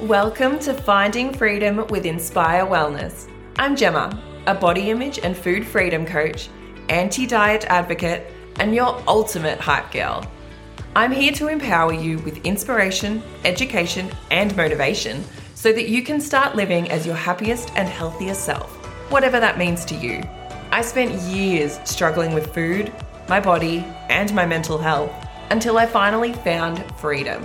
Welcome to Finding Freedom with Inspire Wellness. I'm Gemma, a body image and food freedom coach, anti diet advocate, and your ultimate hype girl. I'm here to empower you with inspiration, education, and motivation so that you can start living as your happiest and healthiest self, whatever that means to you. I spent years struggling with food, my body, and my mental health until I finally found freedom.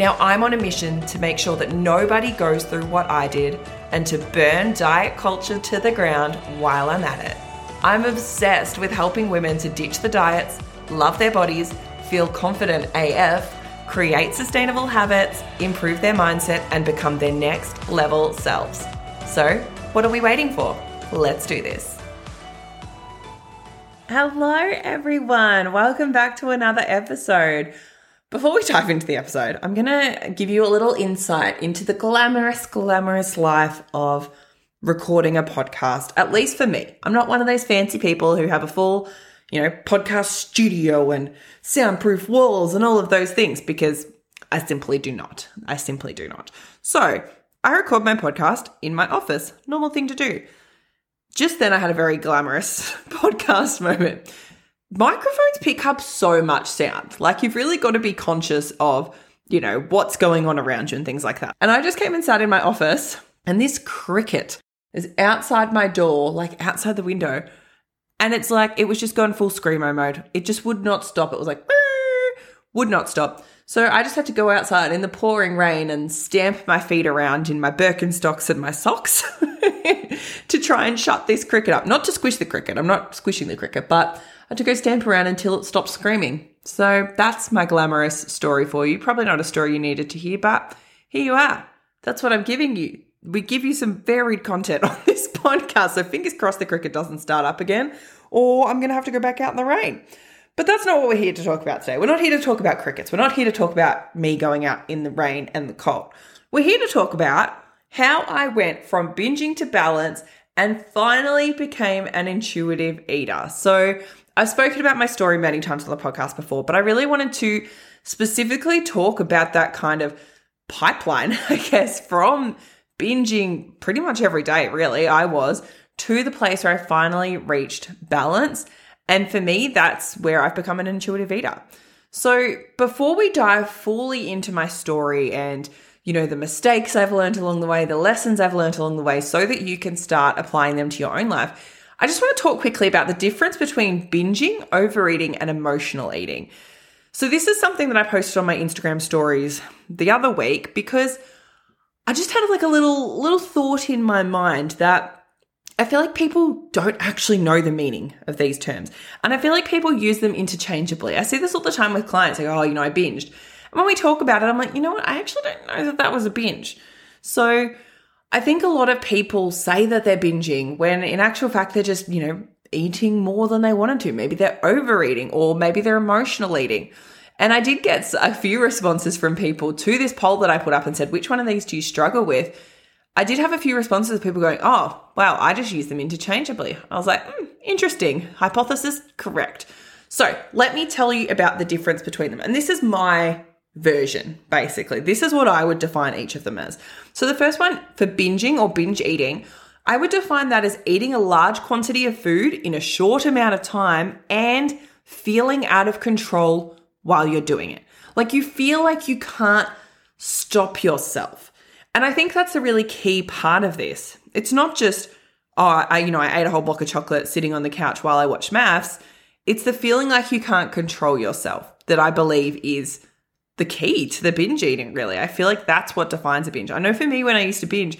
Now, I'm on a mission to make sure that nobody goes through what I did and to burn diet culture to the ground while I'm at it. I'm obsessed with helping women to ditch the diets, love their bodies, feel confident AF, create sustainable habits, improve their mindset, and become their next level selves. So, what are we waiting for? Let's do this. Hello, everyone. Welcome back to another episode. Before we dive into the episode, I'm going to give you a little insight into the glamorous, glamorous life of recording a podcast, at least for me. I'm not one of those fancy people who have a full, you know, podcast studio and soundproof walls and all of those things because I simply do not. I simply do not. So I record my podcast in my office, normal thing to do. Just then I had a very glamorous podcast moment microphones pick up so much sound. Like you've really got to be conscious of, you know, what's going on around you and things like that. And I just came and sat in my office and this cricket is outside my door, like outside the window. And it's like, it was just going full screamo mode. It just would not stop. It was like, would not stop. So I just had to go outside in the pouring rain and stamp my feet around in my Birkenstocks and my socks to try and shut this cricket up. Not to squish the cricket. I'm not squishing the cricket, but had to go stamp around until it stopped screaming. So that's my glamorous story for you. Probably not a story you needed to hear, but here you are. That's what I'm giving you. We give you some varied content on this podcast. So fingers crossed the cricket doesn't start up again, or I'm going to have to go back out in the rain. But that's not what we're here to talk about today. We're not here to talk about crickets. We're not here to talk about me going out in the rain and the cold. We're here to talk about how I went from binging to balance and finally became an intuitive eater. So I've spoken about my story many times on the podcast before, but I really wanted to specifically talk about that kind of pipeline, I guess, from binging pretty much every day, really, I was, to the place where I finally reached balance. And for me, that's where I've become an intuitive eater. So before we dive fully into my story and you know, the mistakes I've learned along the way, the lessons I've learned along the way, so that you can start applying them to your own life. I just want to talk quickly about the difference between binging, overeating, and emotional eating. So, this is something that I posted on my Instagram stories the other week because I just had like a little little thought in my mind that I feel like people don't actually know the meaning of these terms. And I feel like people use them interchangeably. I see this all the time with clients like, oh, you know, I binged. And when we talk about it, I'm like, you know what? I actually don't know that that was a binge. So I think a lot of people say that they're binging when in actual fact they're just, you know, eating more than they wanted to. Maybe they're overeating or maybe they're emotional eating. And I did get a few responses from people to this poll that I put up and said, which one of these do you struggle with? I did have a few responses of people going, oh, wow, I just use them interchangeably. I was like, mm, interesting. Hypothesis correct. So let me tell you about the difference between them. And this is my version, basically. This is what I would define each of them as. So the first one for binging or binge eating, I would define that as eating a large quantity of food in a short amount of time and feeling out of control while you're doing it. Like you feel like you can't stop yourself. And I think that's a really key part of this. It's not just, oh, I, you know, I ate a whole block of chocolate sitting on the couch while I watch MAFS. It's the feeling like you can't control yourself that I believe is the key to the binge eating, really. I feel like that's what defines a binge. I know for me, when I used to binge,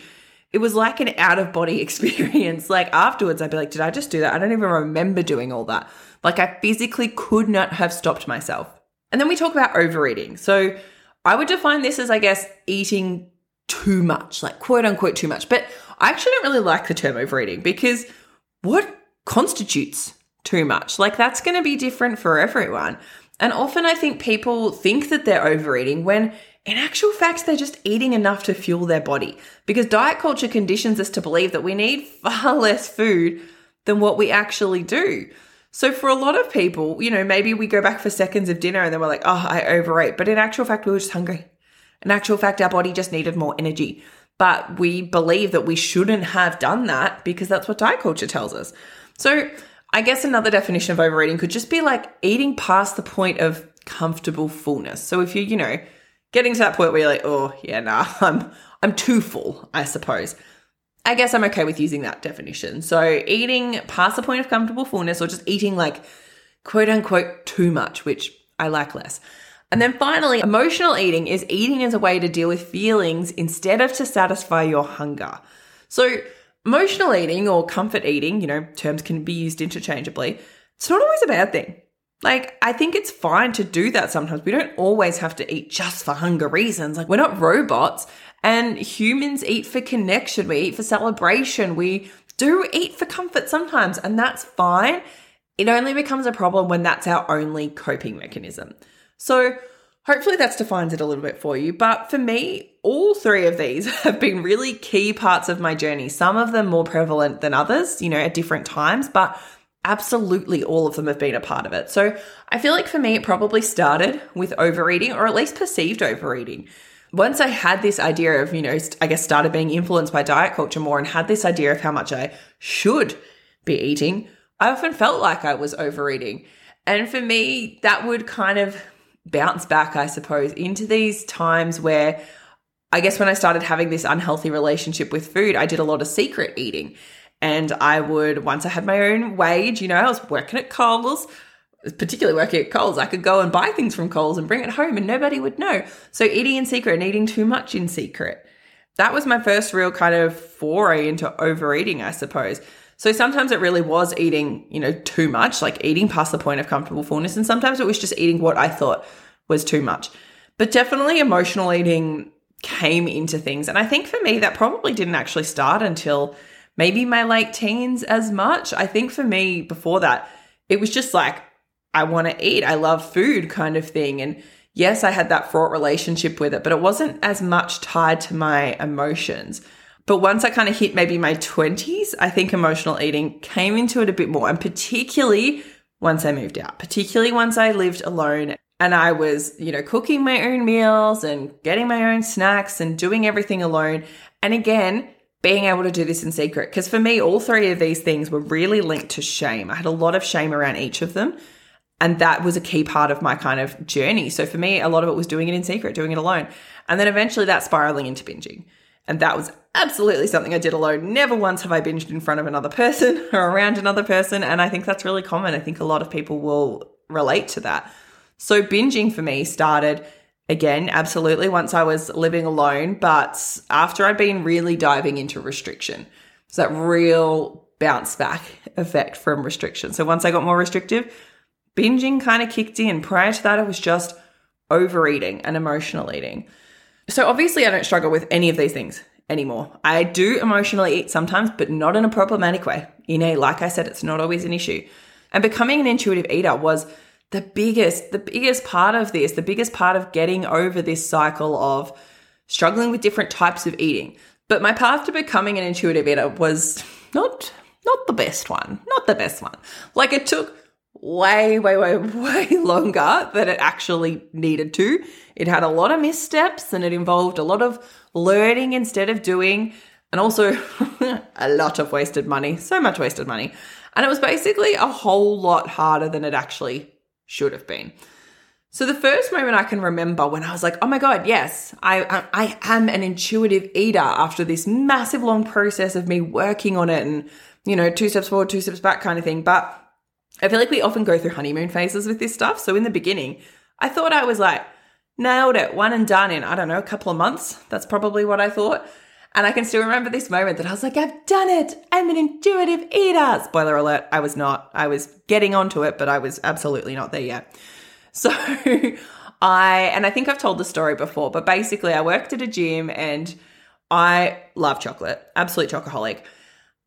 it was like an out of body experience. Like afterwards, I'd be like, did I just do that? I don't even remember doing all that. Like I physically could not have stopped myself. And then we talk about overeating. So I would define this as, I guess, eating too much, like quote unquote too much. But I actually don't really like the term overeating because what constitutes too much? Like that's going to be different for everyone. And often I think people think that they're overeating when in actual fact they're just eating enough to fuel their body because diet culture conditions us to believe that we need far less food than what we actually do. So for a lot of people, you know, maybe we go back for seconds of dinner and then we're like, oh, I overate. But in actual fact, we were just hungry. In actual fact, our body just needed more energy. But we believe that we shouldn't have done that because that's what diet culture tells us. So I guess another definition of overeating could just be like eating past the point of comfortable fullness. So if you, you know, getting to that point where you're like, oh yeah, nah, I'm I'm too full, I suppose. I guess I'm okay with using that definition. So eating past the point of comfortable fullness or just eating like quote unquote too much, which I like less. And then finally, emotional eating is eating as a way to deal with feelings instead of to satisfy your hunger. So emotional eating or comfort eating, you know, terms can be used interchangeably. It's not always a bad thing. Like, I think it's fine to do that sometimes. We don't always have to eat just for hunger reasons. Like, we're not robots. And humans eat for connection, we eat for celebration, we do eat for comfort sometimes, and that's fine. It only becomes a problem when that's our only coping mechanism. So, hopefully, that's defines it a little bit for you. But for me, all three of these have been really key parts of my journey. Some of them more prevalent than others, you know, at different times, but absolutely all of them have been a part of it. So, I feel like for me, it probably started with overeating or at least perceived overeating once I had this idea of, you know, I guess started being influenced by diet culture more and had this idea of how much I should be eating, I often felt like I was overeating. And for me, that would kind of bounce back, I suppose, into these times where I guess when I started having this unhealthy relationship with food, I did a lot of secret eating. And I would, once I had my own wage, you know, I was working at Coles, particularly working at Coles, I could go and buy things from Coles and bring it home and nobody would know. So eating in secret and eating too much in secret. That was my first real kind of foray into overeating, I suppose. So sometimes it really was eating, you know, too much, like eating past the point of comfortable fullness. And sometimes it was just eating what I thought was too much. But definitely emotional eating came into things. And I think for me, that probably didn't actually start until maybe my late teens as much. I think for me, before that, it was just like I want to eat. I love food kind of thing. And yes, I had that fraught relationship with it, but it wasn't as much tied to my emotions. But once I kind of hit maybe my 20s, I think emotional eating came into it a bit more. And particularly once I moved out, particularly once I lived alone and I was, you know, cooking my own meals and getting my own snacks and doing everything alone. And again, being able to do this in secret. Because for me, all three of these things were really linked to shame. I had a lot of shame around each of them. And that was a key part of my kind of journey. So for me, a lot of it was doing it in secret, doing it alone. And then eventually that spiraling into binging. And that was absolutely something I did alone. Never once have I binged in front of another person or around another person. And I think that's really common. I think a lot of people will relate to that. So binging for me started again, absolutely, once I was living alone, but after I'd been really diving into restriction. So that real bounce back effect from restriction. So once I got more restrictive, binging kind of kicked in. Prior to that, it was just overeating and emotional eating. So obviously, I don't struggle with any of these things anymore. I do emotionally eat sometimes, but not in a problematic way. In a, like I said, it's not always an issue. And becoming an intuitive eater was the biggest, the biggest part of this, the biggest part of getting over this cycle of struggling with different types of eating. But my path to becoming an intuitive eater was not not the best one. Not the best one. Like it took way, way, way, way longer than it actually needed to. It had a lot of missteps and it involved a lot of learning instead of doing, and also a lot of wasted money. So much wasted money. And it was basically a whole lot harder than it actually should have been. So the first moment I can remember when I was like, "Oh my god, yes, I I am an intuitive eater." After this massive long process of me working on it and you know two steps forward, two steps back kind of thing, but I feel like we often go through honeymoon phases with this stuff. So in the beginning, I thought I was like, nailed it, one and done in, I don't know, a couple of months. That's probably what I thought. And I can still remember this moment that I was like, I've done it. I'm an intuitive eater. Spoiler alert, I was not. I was getting onto it, but I was absolutely not there yet. So I, and I think I've told the story before, but basically I worked at a gym and I love chocolate, absolute chocoholic.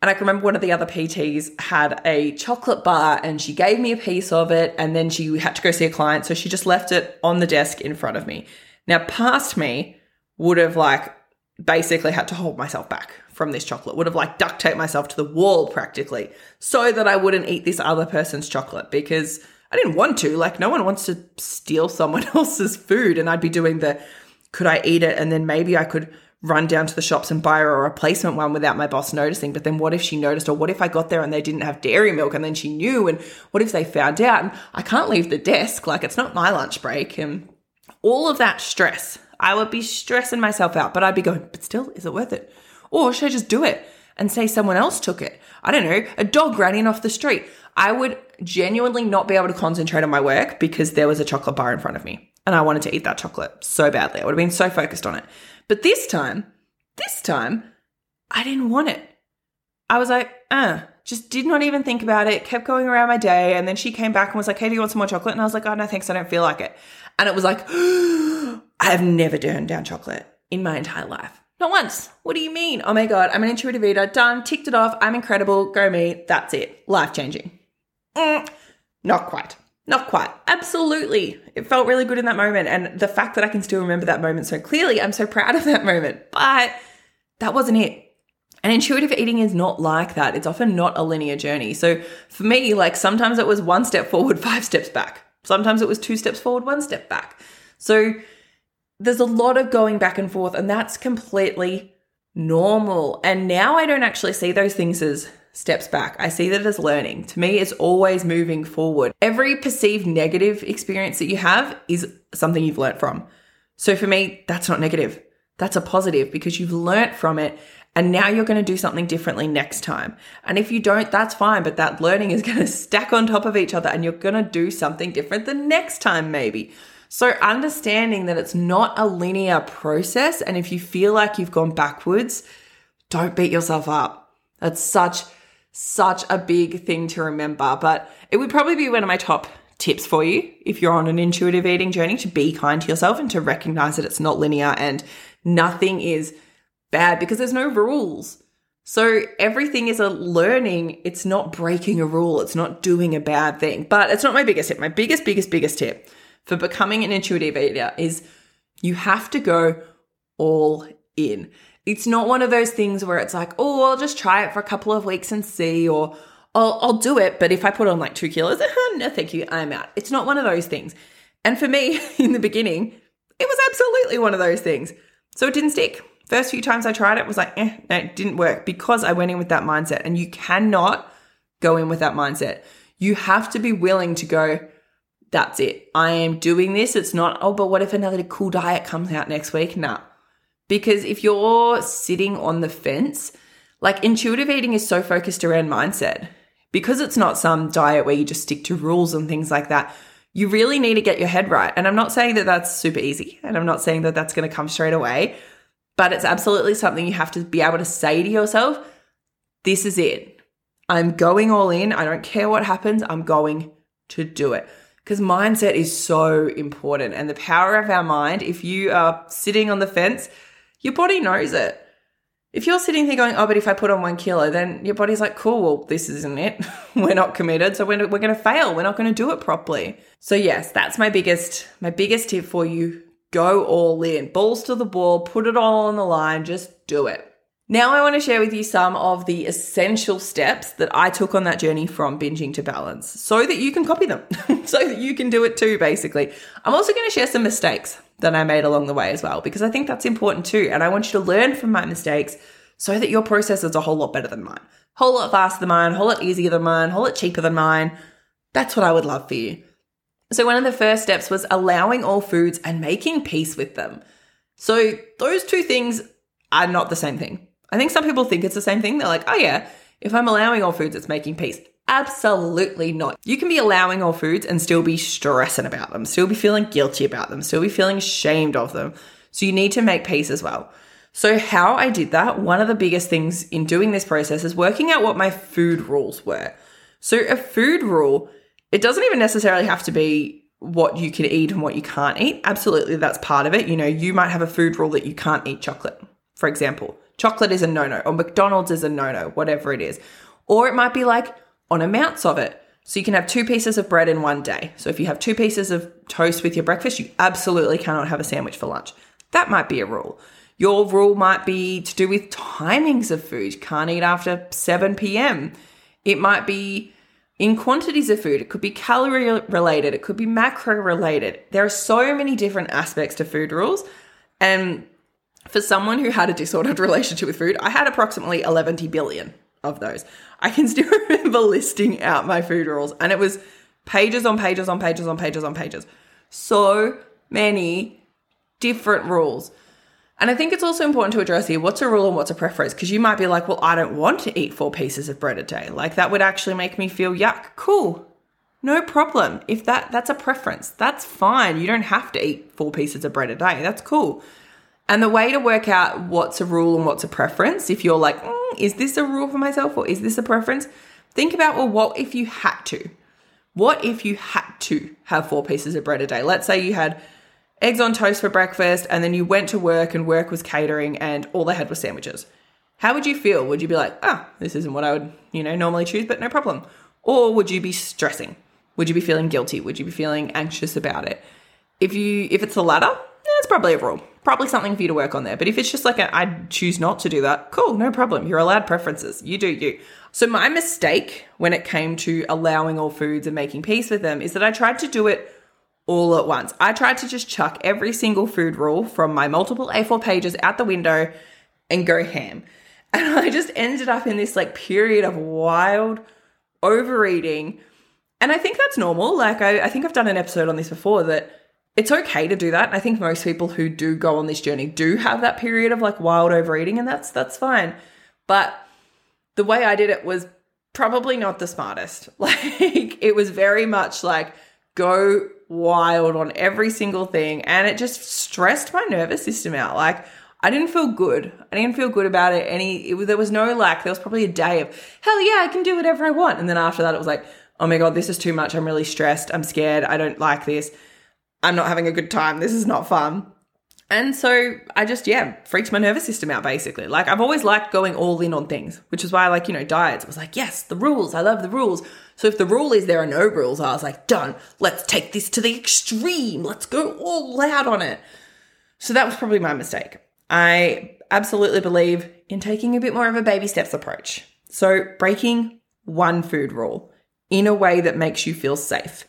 And I can remember one of the other PTs had a chocolate bar and she gave me a piece of it and then she had to go see a client. So she just left it on the desk in front of me. Now, past me would have like basically had to hold myself back from this chocolate, would have like duct taped myself to the wall practically so that I wouldn't eat this other person's chocolate because I didn't want to. Like, no one wants to steal someone else's food. And I'd be doing the could I eat it and then maybe I could run down to the shops and buy her a replacement one without my boss noticing. But then what if she noticed? Or what if I got there and they didn't have dairy milk and then she knew? And what if they found out? And I can't leave the desk. Like it's not my lunch break. And all of that stress, I would be stressing myself out, but I'd be going, but still, is it worth it? Or should I just do it and say someone else took it? I don't know, a dog ran in off the street. I would genuinely not be able to concentrate on my work because there was a chocolate bar in front of me and I wanted to eat that chocolate so badly. I would have been so focused on it. But this time, this time, I didn't want it. I was like, uh, just did not even think about it, kept going around my day. And then she came back and was like, hey, do you want some more chocolate? And I was like, oh, no, thanks. I don't feel like it. And it was like, I have never turned down chocolate in my entire life. Not once. What do you mean? Oh my God, I'm an intuitive eater. Done. Ticked it off. I'm incredible. Go me. That's it. Life changing. Mm, not quite. Not quite. Absolutely. It felt really good in that moment. And the fact that I can still remember that moment so clearly, I'm so proud of that moment. But that wasn't it. And intuitive eating is not like that. It's often not a linear journey. So for me, like sometimes it was one step forward, five steps back. Sometimes it was two steps forward, one step back. So there's a lot of going back and forth, and that's completely normal. And now I don't actually see those things as steps back. I see that as learning. To me, it's always moving forward. Every perceived negative experience that you have is something you've learned from. So for me, that's not negative. That's a positive because you've learnt from it and now you're going to do something differently next time. And if you don't, that's fine, but that learning is going to stack on top of each other and you're going to do something different the next time, maybe. So, understanding that it's not a linear process, and if you feel like you've gone backwards, don't beat yourself up. That's such such a big thing to remember, but it would probably be one of my top tips for you if you're on an intuitive eating journey to be kind to yourself and to recognize that it's not linear and nothing is bad because there's no rules. So everything is a learning. It's not breaking a rule. It's not doing a bad thing. But it's not my biggest tip. My biggest, biggest, biggest tip for becoming an intuitive eater is you have to go all in. It's not one of those things where it's like, oh, I'll just try it for a couple of weeks and see, or I'll, I'll do it. But if I put on like two kilos, no, thank you, I'm out. It's not one of those things. And for me, in the beginning, it was absolutely one of those things. So it didn't stick. First few times I tried it was like, eh, no, it didn't work because I went in with that mindset. And you cannot go in with that mindset. You have to be willing to go, that's it. I am doing this. It's not, oh, but what if another cool diet comes out next week? Nah. Because if you're sitting on the fence, like intuitive eating is so focused around mindset. Because it's not some diet where you just stick to rules and things like that, you really need to get your head right. And I'm not saying that that's super easy, and I'm not saying that that's going to come straight away, but it's absolutely something you have to be able to say to yourself this is it. I'm going all in. I don't care what happens. I'm going to do it. Because mindset is so important. And the power of our mind, if you are sitting on the fence, your body knows it. If you're sitting there going, oh, but if I put on one kilo, then your body's like, cool, well, this isn't it. we're not committed. So we're, we're going to fail. We're not going to do it properly. So yes, that's my biggest, my biggest tip for you. Go all in, balls to the wall, put it all on the line, just do it. Now, I want to share with you some of the essential steps that I took on that journey from binging to balance so that you can copy them, so that you can do it too, basically. I'm also going to share some mistakes that I made along the way as well, because I think that's important too. And I want you to learn from my mistakes so that your process is a whole lot better than mine. Whole lot faster than mine, whole lot easier than mine, whole lot cheaper than mine. That's what I would love for you. So, one of the first steps was allowing all foods and making peace with them. So, those two things are not the same thing. I think some people think it's the same thing. They're like, oh, yeah, if I'm allowing all foods, it's making peace. Absolutely not. You can be allowing all foods and still be stressing about them, still be feeling guilty about them, still be feeling ashamed of them. So you need to make peace as well. So, how I did that, one of the biggest things in doing this process is working out what my food rules were. So, a food rule, it doesn't even necessarily have to be what you can eat and what you can't eat. Absolutely, that's part of it. You know, you might have a food rule that you can't eat chocolate, for example. Chocolate is a no no, or McDonald's is a no no, whatever it is. Or it might be like, on amounts of it. So you can have two pieces of bread in one day. So if you have two pieces of toast with your breakfast, you absolutely cannot have a sandwich for lunch. That might be a rule. Your rule might be to do with timings of food. Can't eat after 7 p.m. It might be in quantities of food. It could be calorie related. It could be macro related. There are so many different aspects to food rules. And for someone who had a disordered relationship with food, I had approximately 11 billion of those. I can still remember listing out my food rules, and it was pages on pages on pages on pages on pages. So many different rules. And I think it's also important to address here what's a rule and what's a preference because you might be like, well, I don't want to eat four pieces of bread a day. Like that would actually make me feel yuck. Cool. No problem. If that that's a preference, that's fine. You don't have to eat four pieces of bread a day. That's cool. And the way to work out what's a rule and what's a preference, if you're like, mm, is this a rule for myself or is this a preference? Think about, well, what if you had to? What if you had to have four pieces of bread a day? Let's say you had eggs on toast for breakfast and then you went to work and work was catering and all they had was sandwiches. How would you feel? Would you be like, ah, oh, this isn't what I would, you know, normally choose, but no problem? Or would you be stressing? Would you be feeling guilty? Would you be feeling anxious about it? If you if it's the latter, it's probably a rule probably something for you to work on there. But if it's just like I choose not to do that, cool, no problem. You're allowed preferences. You do you. So my mistake when it came to allowing all foods and making peace with them is that I tried to do it all at once. I tried to just chuck every single food rule from my multiple A4 pages out the window and go ham. And I just ended up in this like period of wild overeating. And I think that's normal. Like I, I think I've done an episode on this before that it's okay to do that. I think most people who do go on this journey do have that period of like wild overeating and that's that's fine. But the way I did it was probably not the smartest. Like it was very much like go wild on every single thing and it just stressed my nervous system out. Like I didn't feel good. I didn't feel good about it. Any it, there was no like there was probably a day of hell yeah, I can do whatever I want. And then after that it was like, "Oh my god, this is too much. I'm really stressed. I'm scared. I don't like this." I'm not having a good time. This is not fun. And so I just, yeah, freaked my nervous system out basically. Like I've always liked going all in on things, which is why I like, you know, diets. I was like, yes, the rules. I love the rules. So if the rule is there are no rules, I was like, done. Let's take this to the extreme. Let's go all out on it. So that was probably my mistake. I absolutely believe in taking a bit more of a baby steps approach. So breaking one food rule in a way that makes you feel safe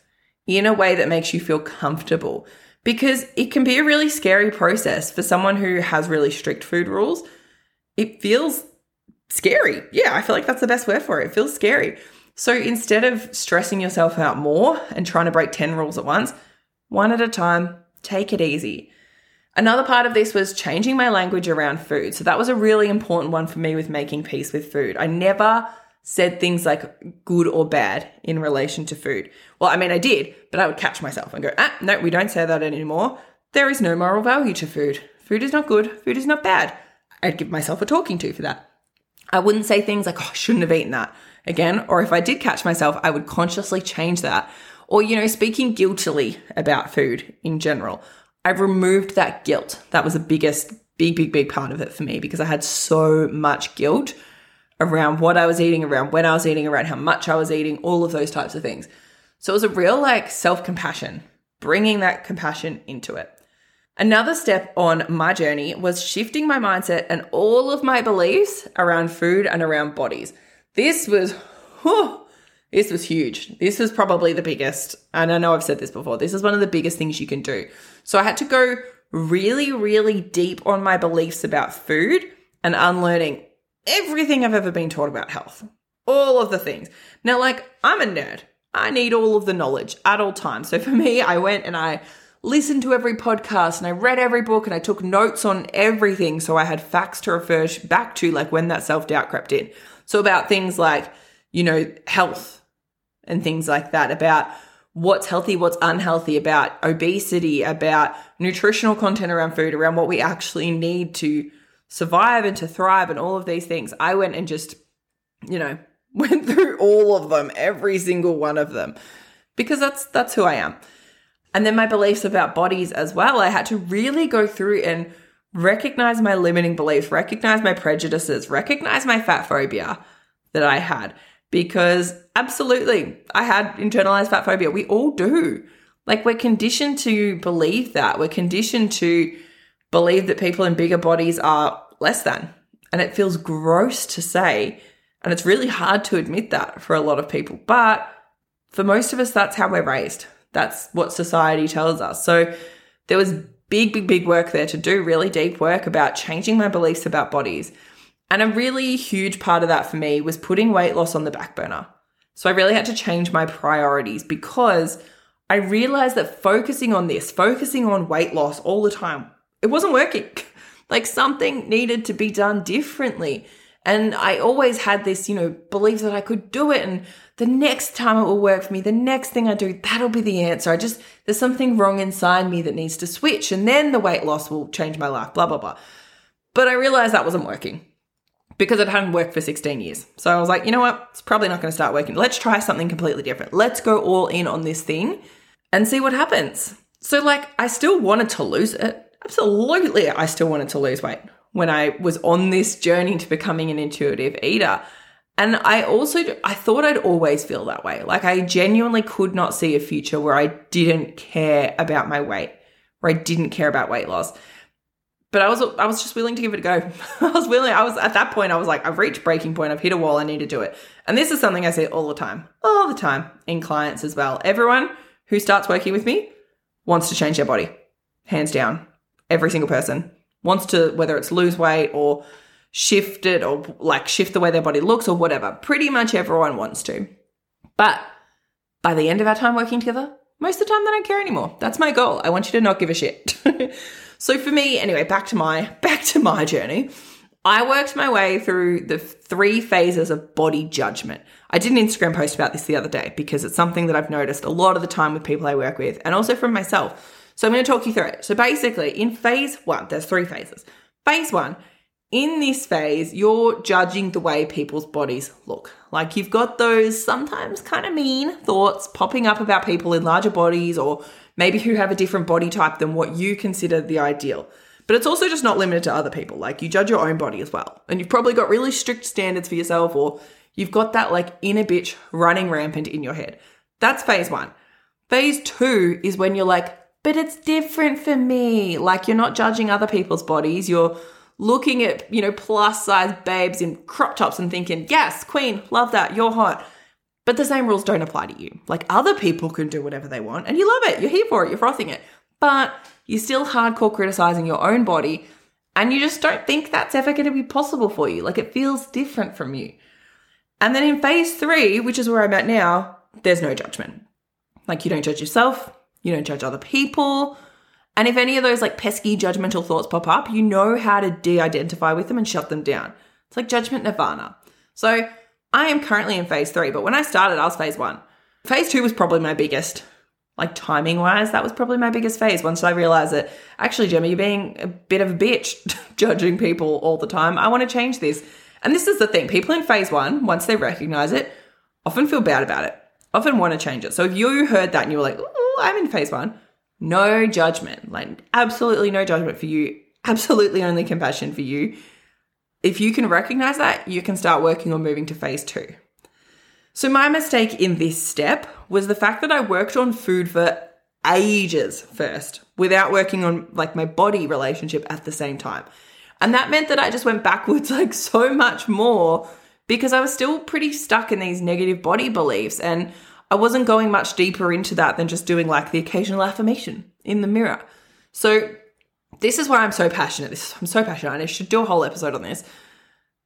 in a way that makes you feel comfortable because it can be a really scary process for someone who has really strict food rules. It feels scary. Yeah, I feel like that's the best word for it. It feels scary. So instead of stressing yourself out more and trying to break 10 rules at once, one at a time, take it easy. Another part of this was changing my language around food. So that was a really important one for me with making peace with food. I never said things like good or bad in relation to food. Well, I mean, I did, but I would catch myself and go, ah, no, we don't say that anymore. There is no moral value to food. Food is not good. Food is not bad. I'd give myself a talking to for that. I wouldn't say things like, oh, I shouldn't have eaten that again. Or if I did catch myself, I would consciously change that. Or, you know, speaking guiltily about food in general. I removed that guilt. That was the biggest, big, big, big part of it for me because I had so much guilt around what I was eating, around when I was eating, around how much I was eating, all of those types of things. So it was a real like self compassion, bringing that compassion into it. Another step on my journey was shifting my mindset and all of my beliefs around food and around bodies. This was, whew, this was huge. This was probably the biggest. And I know I've said this before. This is one of the biggest things you can do. So I had to go really, really deep on my beliefs about food and unlearning everything I've ever been taught about health. All of the things. Now, like, I'm a nerd. I need all of the knowledge at all times. So for me, I went and I listened to every podcast and I read every book and I took notes on everything. So I had facts to refer back to, like when that self doubt crept in. So about things like, you know, health and things like that, about what's healthy, what's unhealthy, about obesity, about nutritional content around food, around what we actually need to survive and to thrive and all of these things. I went and just, you know, went through all of them, every single one of them, because that's that's who I am. And then my beliefs about bodies as well. I had to really go through and recognize my limiting beliefs, recognize my prejudices, recognize my fat phobia that I had. Because absolutely, I had internalized fat phobia. We all do. Like, we're conditioned to believe that. We're conditioned to believe that people in bigger bodies are less than. And it feels gross to say. And it's really hard to admit that for a lot of people. But for most of us, that's how we're raised. That's what society tells us. So there was big, big, big work there to do, really deep work about changing my beliefs about bodies. And a really huge part of that for me was putting weight loss on the back burner. So I really had to change my priorities because I realized that focusing on this, focusing on weight loss all the time, it wasn't working. like something needed to be done differently. And I always had this, you know, belief that I could do it and the next time it will work for me, the next thing I do, that'll be the answer. I just, there's something wrong inside me that needs to switch and then the weight loss will change my life, blah, blah, blah. But I realized that wasn't working because it hadn't worked for 16 years. So I was like, you know what? It's probably not going to start working. Let's try something completely different. Let's go all in on this thing and see what happens. So, like, I still wanted to lose it. Absolutely, I still wanted to lose weight when I was on this journey to becoming an intuitive eater. And I also I thought I'd always feel that way. Like I genuinely could not see a future where I didn't care about my weight, where I didn't care about weight loss. But I was I was just willing to give it a go. I was willing. I was at that point. I was like, I've reached breaking point. I've hit a wall. I need to do it. And this is something I say all the time, all the time in clients as well. Everyone who starts working with me wants to change their body, hands down. Every single person wants to, whether it's lose weight or shift it or like shift the way their body looks or whatever. Pretty much everyone wants to. But by the end of our time working together, most of the time they don't care anymore. That's my goal. I want you to not give a shit. so for me, anyway, back to my back to my journey. I worked my way through the three phases of body judgment. I did an Instagram post about this the other day because it's something that I've noticed a lot of the time with people I work with and also from myself. So I'm going to talk you through it. So basically, in phase one, there's three phases. Phase one in this phase, you're judging the way people's bodies look. Like you've got those sometimes kind of mean thoughts popping up about people in larger bodies or maybe who have a different body type than what you consider the ideal. But it's also just not limited to other people. Like you judge your own body as well. And you've probably got really strict standards for yourself or you've got that like inner bitch running rampant in your head. That's phase one. Phase two is when you're like, but it's different for me. Like you're not judging other people's bodies. You're looking at, you know, plus size babes in crop tops and thinking, yes, queen, love that, you're hot. But the same rules don't apply to you. Like other people can do whatever they want and you love it, you're here for it, you're frothing it. But you're still hardcore criticizing your own body and you just don't think that's ever going to be possible for you. Like it feels different from you. And then in phase three, which is where I'm at now, there's no judgment. Like you don't judge yourself, you don't judge other people, and if any of those like pesky judgmental thoughts pop up, you know how to de identify with them and shut them down. It's like judgment nirvana. So I am currently in phase three, but when I started, I was phase one. Phase two was probably my biggest, like timing wise, that was probably my biggest phase once I realized that actually, Gemma, you're being a bit of a bitch judging people all the time. I want to change this. And this is the thing people in phase one, once they recognize it, often feel bad about it, often want to change it. So if you heard that and you were like, I'm in phase one, no judgment, like absolutely no judgment for you, absolutely only compassion for you. If you can recognize that, you can start working on moving to phase two. So, my mistake in this step was the fact that I worked on food for ages first without working on like my body relationship at the same time. And that meant that I just went backwards like so much more because I was still pretty stuck in these negative body beliefs. And I wasn't going much deeper into that than just doing like the occasional affirmation in the mirror. So this is why I'm so passionate. This I'm so passionate. And I should do a whole episode on this.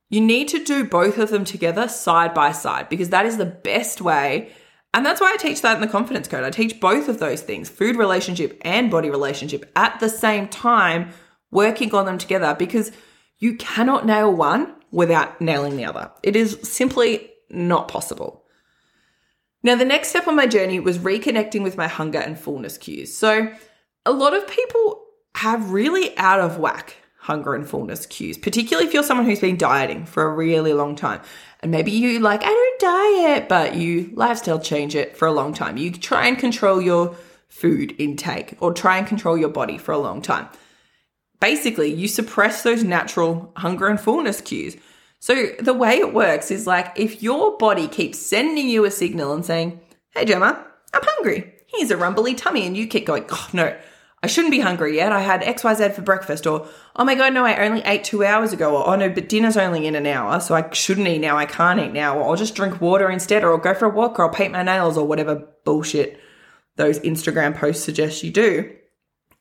You need to do both of them together side by side because that is the best way. And that's why I teach that in the confidence code. I teach both of those things, food relationship and body relationship at the same time, working on them together because you cannot nail one without nailing the other. It is simply not possible. Now, the next step on my journey was reconnecting with my hunger and fullness cues. So, a lot of people have really out of whack hunger and fullness cues, particularly if you're someone who's been dieting for a really long time. And maybe you like, I don't diet, but you lifestyle change it for a long time. You try and control your food intake or try and control your body for a long time. Basically, you suppress those natural hunger and fullness cues. So the way it works is like if your body keeps sending you a signal and saying, Hey Gemma, I'm hungry. Here's a rumbly tummy. And you keep going, Oh no, I shouldn't be hungry yet. I had XYZ for breakfast. Or, oh my God, no, I only ate two hours ago. Or, oh no, but dinner's only in an hour. So I shouldn't eat now. I can't eat now. Or I'll just drink water instead. Or I'll go for a walk. Or I'll paint my nails or whatever bullshit those Instagram posts suggest you do.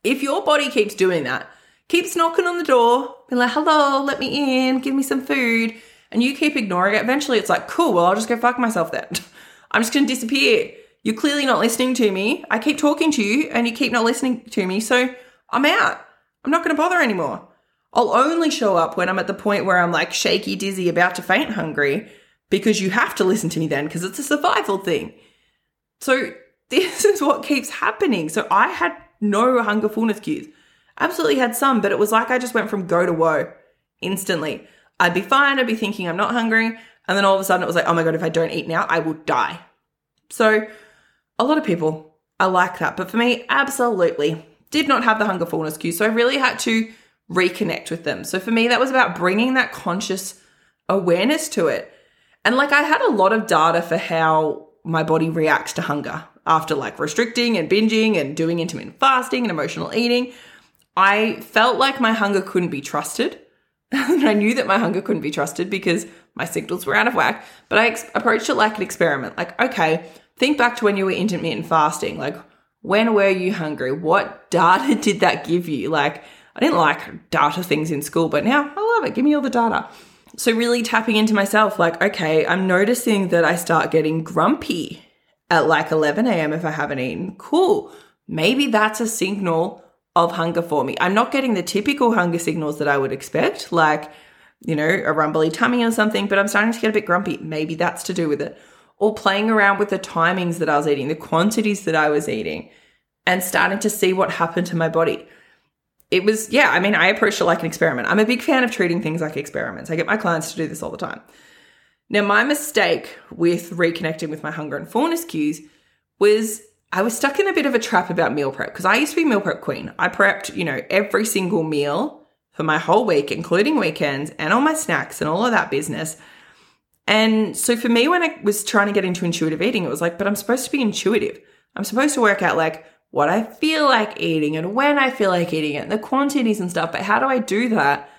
If your body keeps doing that, keeps knocking on the door, being like, hello, let me in, give me some food, and you keep ignoring it, eventually it's like, cool, well, I'll just go fuck myself then. I'm just going to disappear. You're clearly not listening to me. I keep talking to you and you keep not listening to me. So I'm out. I'm not going to bother anymore. I'll only show up when I'm at the point where I'm like shaky, dizzy, about to faint hungry because you have to listen to me then because it's a survival thing. So this is what keeps happening. So I had no hunger fullness cues. Absolutely had some, but it was like I just went from go to woe instantly. I'd be fine, I'd be thinking I'm not hungry, and then all of a sudden it was like, oh my god, if I don't eat now, I will die. So a lot of people are like that, but for me, absolutely did not have the hunger fullness cue. So I really had to reconnect with them. So for me, that was about bringing that conscious awareness to it. And like I had a lot of data for how my body reacts to hunger after like restricting and binging and doing intermittent fasting and emotional eating. I felt like my hunger couldn't be trusted. I knew that my hunger couldn't be trusted because my signals were out of whack. But I ex- approached it like an experiment. Like, okay, think back to when you were intermittent fasting. Like, when were you hungry? What data did that give you? Like, I didn't like data things in school, but now I love it. Give me all the data. So, really tapping into myself, like, okay, I'm noticing that I start getting grumpy at like 11 a.m. if I haven't eaten. Cool. Maybe that's a signal of hunger for me. I'm not getting the typical hunger signals that I would expect, like, you know, a rumbly tummy or something, but I'm starting to get a bit grumpy. Maybe that's to do with it. Or playing around with the timings that I was eating, the quantities that I was eating, and starting to see what happened to my body. It was, yeah, I mean, I approached it like an experiment. I'm a big fan of treating things like experiments. I get my clients to do this all the time. Now, my mistake with reconnecting with my hunger and fullness cues was I was stuck in a bit of a trap about meal prep because I used to be meal prep queen. I prepped, you know, every single meal for my whole week, including weekends and all my snacks and all of that business. And so for me, when I was trying to get into intuitive eating, it was like, but I'm supposed to be intuitive. I'm supposed to work out like what I feel like eating and when I feel like eating it, and the quantities and stuff. But how do I do that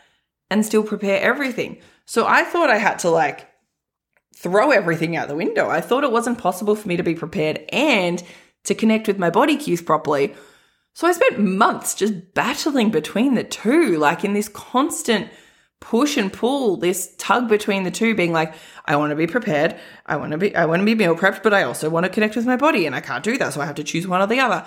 and still prepare everything? So I thought I had to like throw everything out the window. I thought it wasn't possible for me to be prepared and to connect with my body cues properly. So I spent months just battling between the two, like in this constant push and pull, this tug between the two, being like, I want to be prepared, I want to be, I want to be meal prepped, but I also want to connect with my body, and I can't do that, so I have to choose one or the other.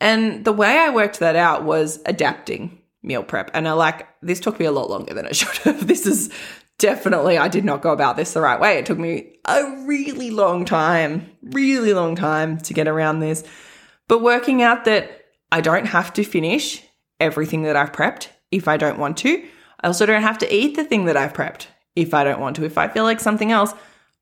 And the way I worked that out was adapting meal prep, and I like this took me a lot longer than it should have. This is definitely I did not go about this the right way. It took me a really long time, really long time to get around this. But working out that I don't have to finish everything that I've prepped if I don't want to. I also don't have to eat the thing that I've prepped if I don't want to. If I feel like something else,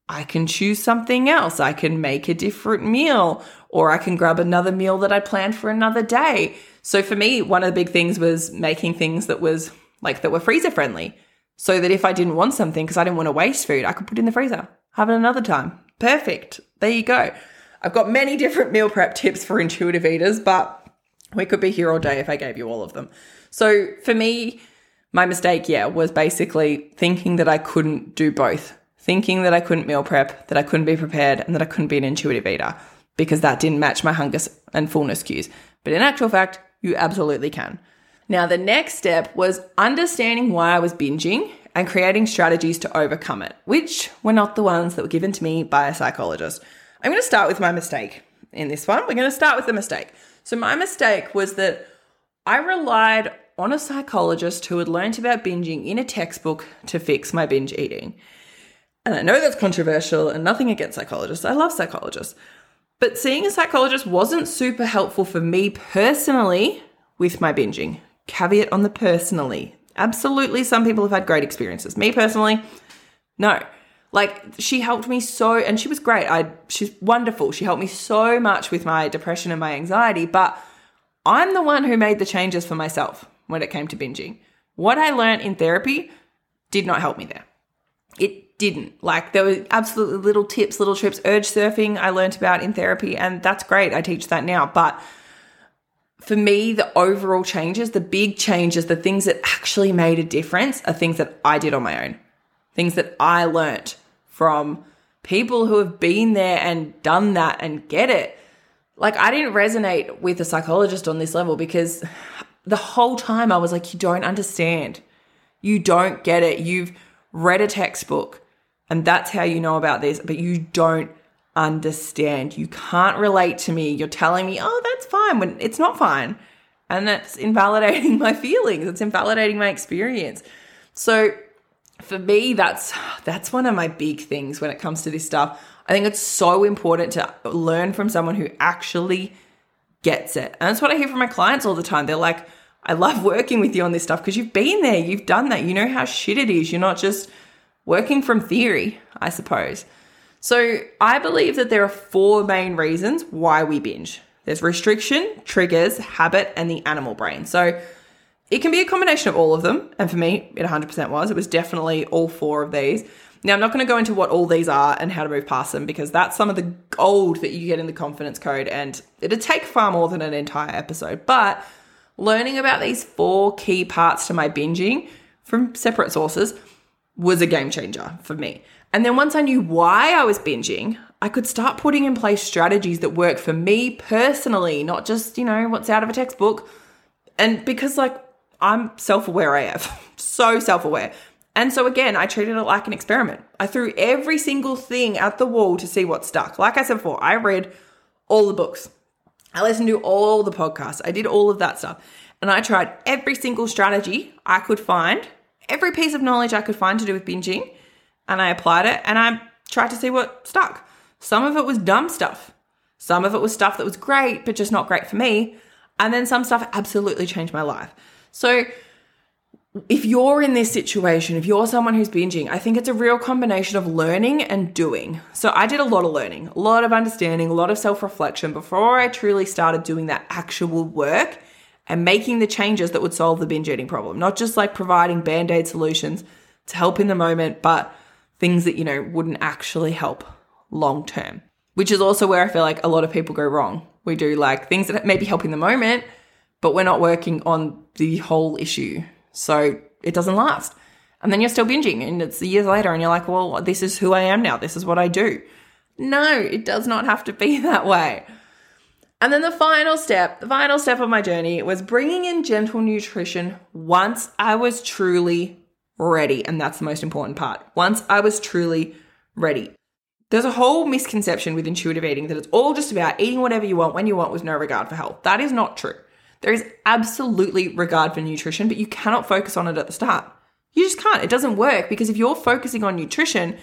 I can choose something else. I can make a different meal or I can grab another meal that I planned for another day. So for me, one of the big things was making things that was like that were freezer friendly so that if I didn't want something because I didn't want to waste food, I could put it in the freezer, have it another time. Perfect. There you go. I've got many different meal prep tips for intuitive eaters, but we could be here all day if I gave you all of them. So for me, my mistake, yeah, was basically thinking that I couldn't do both, thinking that I couldn't meal prep, that I couldn't be prepared, and that I couldn't be an intuitive eater because that didn't match my hunger and fullness cues. But in actual fact, you absolutely can. Now, the next step was understanding why I was binging and creating strategies to overcome it, which were not the ones that were given to me by a psychologist. I'm going to start with my mistake in this one. We're going to start with the mistake. So, my mistake was that I relied on a psychologist who had learnt about binging in a textbook to fix my binge eating. And I know that's controversial and nothing against psychologists. I love psychologists. But seeing a psychologist wasn't super helpful for me personally with my binging caveat on the personally. Absolutely, some people have had great experiences. Me personally, no. Like she helped me so, and she was great. I she's wonderful. She helped me so much with my depression and my anxiety. But I'm the one who made the changes for myself when it came to binging. What I learned in therapy did not help me there. It didn't. Like there were absolutely little tips, little trips. Urge surfing I learned about in therapy, and that's great. I teach that now, but for me, the overall changes, the big changes, the things that actually made a difference are things that I did on my own, things that I learnt from people who have been there and done that and get it. like I didn't resonate with a psychologist on this level because the whole time I was like, you don't understand. You don't get it. You've read a textbook and that's how you know about this, but you don't understand. You can't relate to me. You're telling me, oh, that's fine when it's not fine. And that's invalidating my feelings. It's invalidating my experience. So for me, that's that's one of my big things when it comes to this stuff. I think it's so important to learn from someone who actually gets it. And that's what I hear from my clients all the time. They're like, I love working with you on this stuff because you've been there, you've done that, you know how shit it is. You're not just working from theory, I suppose. So I believe that there are four main reasons why we binge. There's restriction, triggers, habit, and the animal brain. So it can be a combination of all of them. And for me, it 100% was. It was definitely all four of these. Now, I'm not going to go into what all these are and how to move past them because that's some of the gold that you get in the confidence code. And it'd take far more than an entire episode. But learning about these four key parts to my binging from separate sources was a game changer for me. And then once I knew why I was binging, I could start putting in place strategies that work for me personally, not just, you know, what's out of a textbook. And because, like, I'm self aware I AF, so self aware. And so, again, I treated it like an experiment. I threw every single thing at the wall to see what stuck. Like I said before, I read all the books, I listened to all the podcasts, I did all of that stuff. And I tried every single strategy I could find, every piece of knowledge I could find to do with binging and I applied it and I tried to see what stuck. Some of it was dumb stuff. Some of it was stuff that was great, but just not great for me. And then some stuff absolutely changed my life. So, if you're in this situation, if you're someone who's binging, I think it's a real combination of learning and doing. So, I did a lot of learning, a lot of understanding, a lot of self reflection before I truly started doing that actual work and making the changes that would solve the binge eating problem. Not just like providing band aid solutions to help in the moment, but things that, you know, wouldn't actually help long term, which is also where I feel like a lot of people go wrong. We do like things that maybe help in the moment, but we're not working on the whole issue. So it doesn't last. And then you're still binging and it's years later and you're like, well, this is who I am now. This is what I do. No, it does not have to be that way. And then the final step, the final step of my journey was bringing in gentle nutrition once I was truly ready. And that's the most important part. Once I was truly ready. There's a whole misconception with intuitive eating that it's all just about eating whatever you want when you want with no regard for health. That is not true. There is absolutely regard for nutrition, but you cannot focus on it at the start. You just can't. It doesn't work because if you're focusing on nutrition,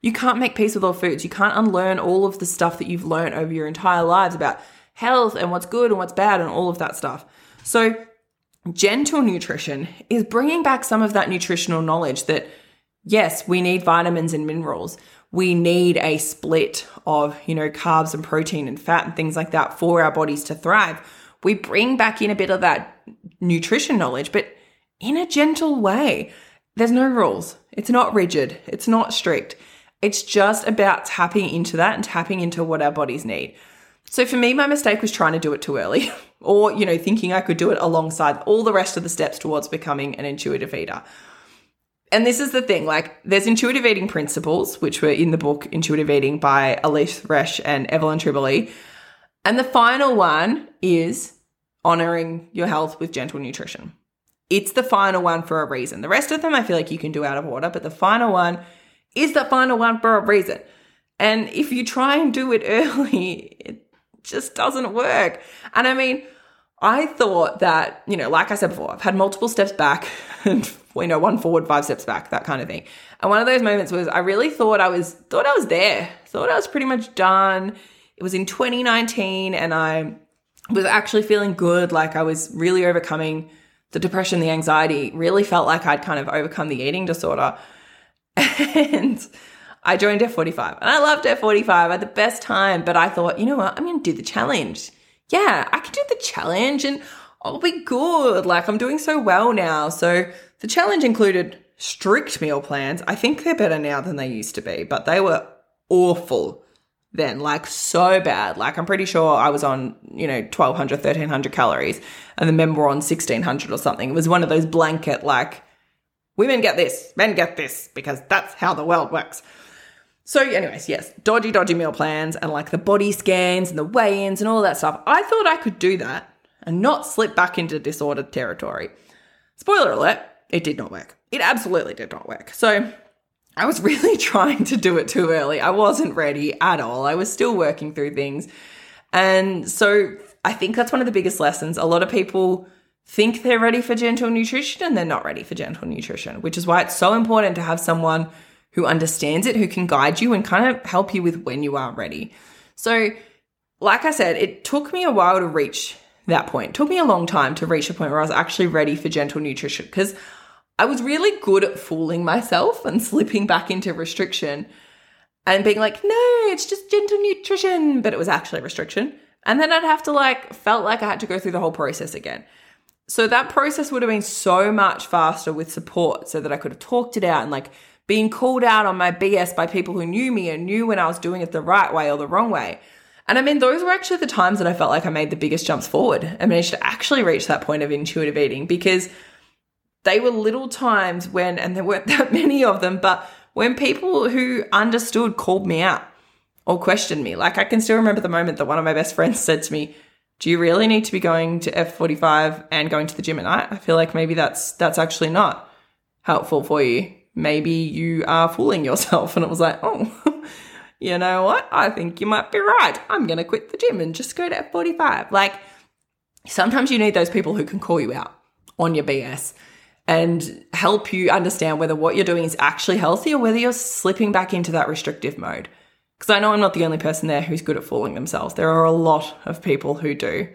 you can't make peace with all foods. You can't unlearn all of the stuff that you've learned over your entire lives about health and what's good and what's bad and all of that stuff. So, gentle nutrition is bringing back some of that nutritional knowledge that, yes, we need vitamins and minerals. We need a split of, you know, carbs and protein and fat and things like that for our bodies to thrive. We bring back in a bit of that nutrition knowledge, but in a gentle way. There's no rules. It's not rigid. It's not strict. It's just about tapping into that and tapping into what our bodies need. So for me, my mistake was trying to do it too early or, you know, thinking I could do it alongside all the rest of the steps towards becoming an intuitive eater. And this is the thing, like there's intuitive eating principles, which were in the book Intuitive Eating by Elyse Resch and Evelyn Tribole. And the final one is honoring your health with gentle nutrition. It's the final one for a reason. The rest of them I feel like you can do out of order, but the final one is the final one for a reason. And if you try and do it early, just doesn't work. And I mean, I thought that, you know, like I said before, I've had multiple steps back and, you know, one forward, five steps back, that kind of thing. And one of those moments was I really thought I was, thought I was there, thought I was pretty much done. It was in 2019 and I was actually feeling good. Like I was really overcoming the depression, the anxiety, really felt like I'd kind of overcome the eating disorder. And I joined F45 and I loved F45. I had the best time, but I thought, you know what? I'm going to do the challenge. Yeah, I can do the challenge and I'll be good. Like I'm doing so well now. So the challenge included strict meal plans. I think they're better now than they used to be, but they were awful then, like so bad. Like I'm pretty sure I was on, you know, 1200, 1300 calories and the men were on 1600 or something. It was one of those blanket, like, women get this, men get this, because that's how the world works. So, anyways, yes, dodgy, dodgy meal plans and like the body scans and the weigh ins and all that stuff. I thought I could do that and not slip back into disordered territory. Spoiler alert, it did not work. It absolutely did not work. So, I was really trying to do it too early. I wasn't ready at all. I was still working through things. And so, I think that's one of the biggest lessons. A lot of people think they're ready for gentle nutrition and they're not ready for gentle nutrition, which is why it's so important to have someone who understands it, who can guide you and kind of help you with when you are ready. So, like I said, it took me a while to reach that point. It took me a long time to reach a point where I was actually ready for gentle nutrition because I was really good at fooling myself and slipping back into restriction and being like, no, it's just gentle nutrition, but it was actually restriction. And then I'd have to like, felt like I had to go through the whole process again. So that process would have been so much faster with support so that I could have talked it out and like being called out on my BS by people who knew me and knew when I was doing it the right way or the wrong way. And I mean, those were actually the times that I felt like I made the biggest jumps forward and managed to actually reach that point of intuitive eating because they were little times when, and there weren't that many of them, but when people who understood called me out or questioned me. Like I can still remember the moment that one of my best friends said to me, do you really need to be going to F45 and going to the gym at night? I feel like maybe that's that's actually not helpful for you. Maybe you are fooling yourself. And it was like, oh, you know what? I think you might be right. I'm going to quit the gym and just go to F45. Like sometimes you need those people who can call you out on your BS and help you understand whether what you're doing is actually healthy or whether you're slipping back into that restrictive mode. Because I know I'm not the only person there who's good at fooling themselves. There are a lot of people who do.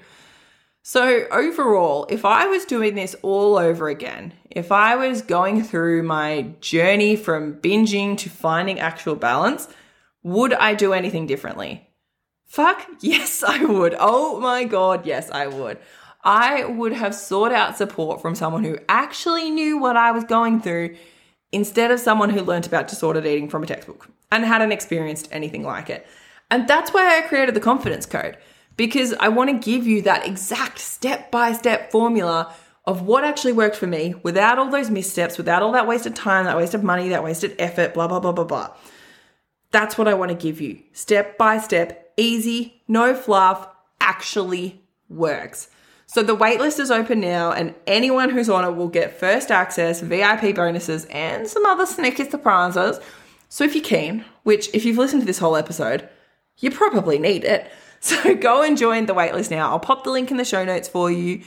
So, overall, if I was doing this all over again, if I was going through my journey from binging to finding actual balance, would I do anything differently? Fuck, yes, I would. Oh my God, yes, I would. I would have sought out support from someone who actually knew what I was going through instead of someone who learnt about disordered eating from a textbook and hadn't experienced anything like it. And that's why I created the confidence code because I want to give you that exact step by step formula of what actually worked for me without all those missteps, without all that wasted time, that wasted money, that wasted effort, blah, blah, blah, blah, blah. That's what I want to give you. Step by step, easy, no fluff, actually works. So the waitlist is open now, and anyone who's on it will get first access, VIP bonuses, and some other sneaky surprises. So if you're keen, which if you've listened to this whole episode, you probably need it. So go and join the waitlist now. I'll pop the link in the show notes for you.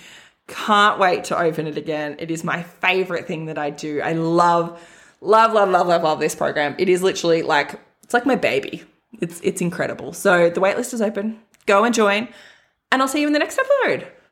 Can't wait to open it again. It is my favorite thing that I do. I love, love, love, love, love, love this program. It is literally like it's like my baby. It's it's incredible. So the waitlist is open. Go and join, and I'll see you in the next episode.